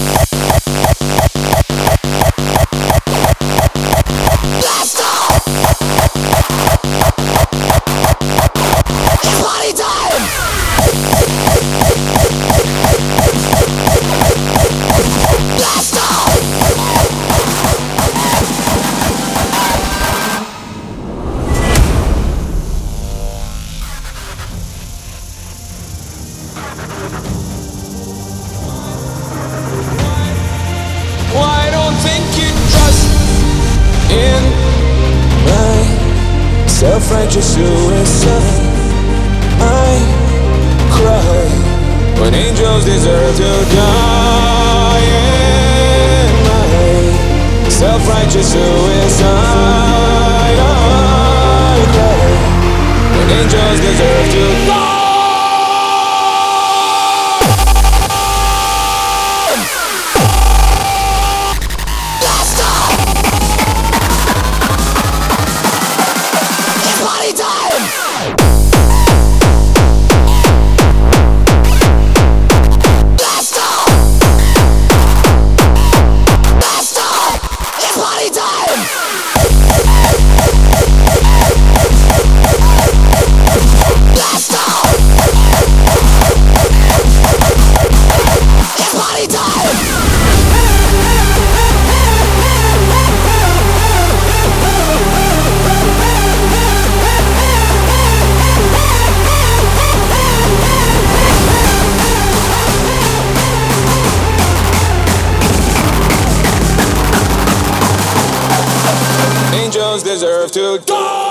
Thank self-righteous suicide I cry when angels deserve to die in my self-righteous suicide I cry when angels deserve angels deserve to die.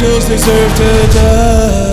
Angels deserve to die.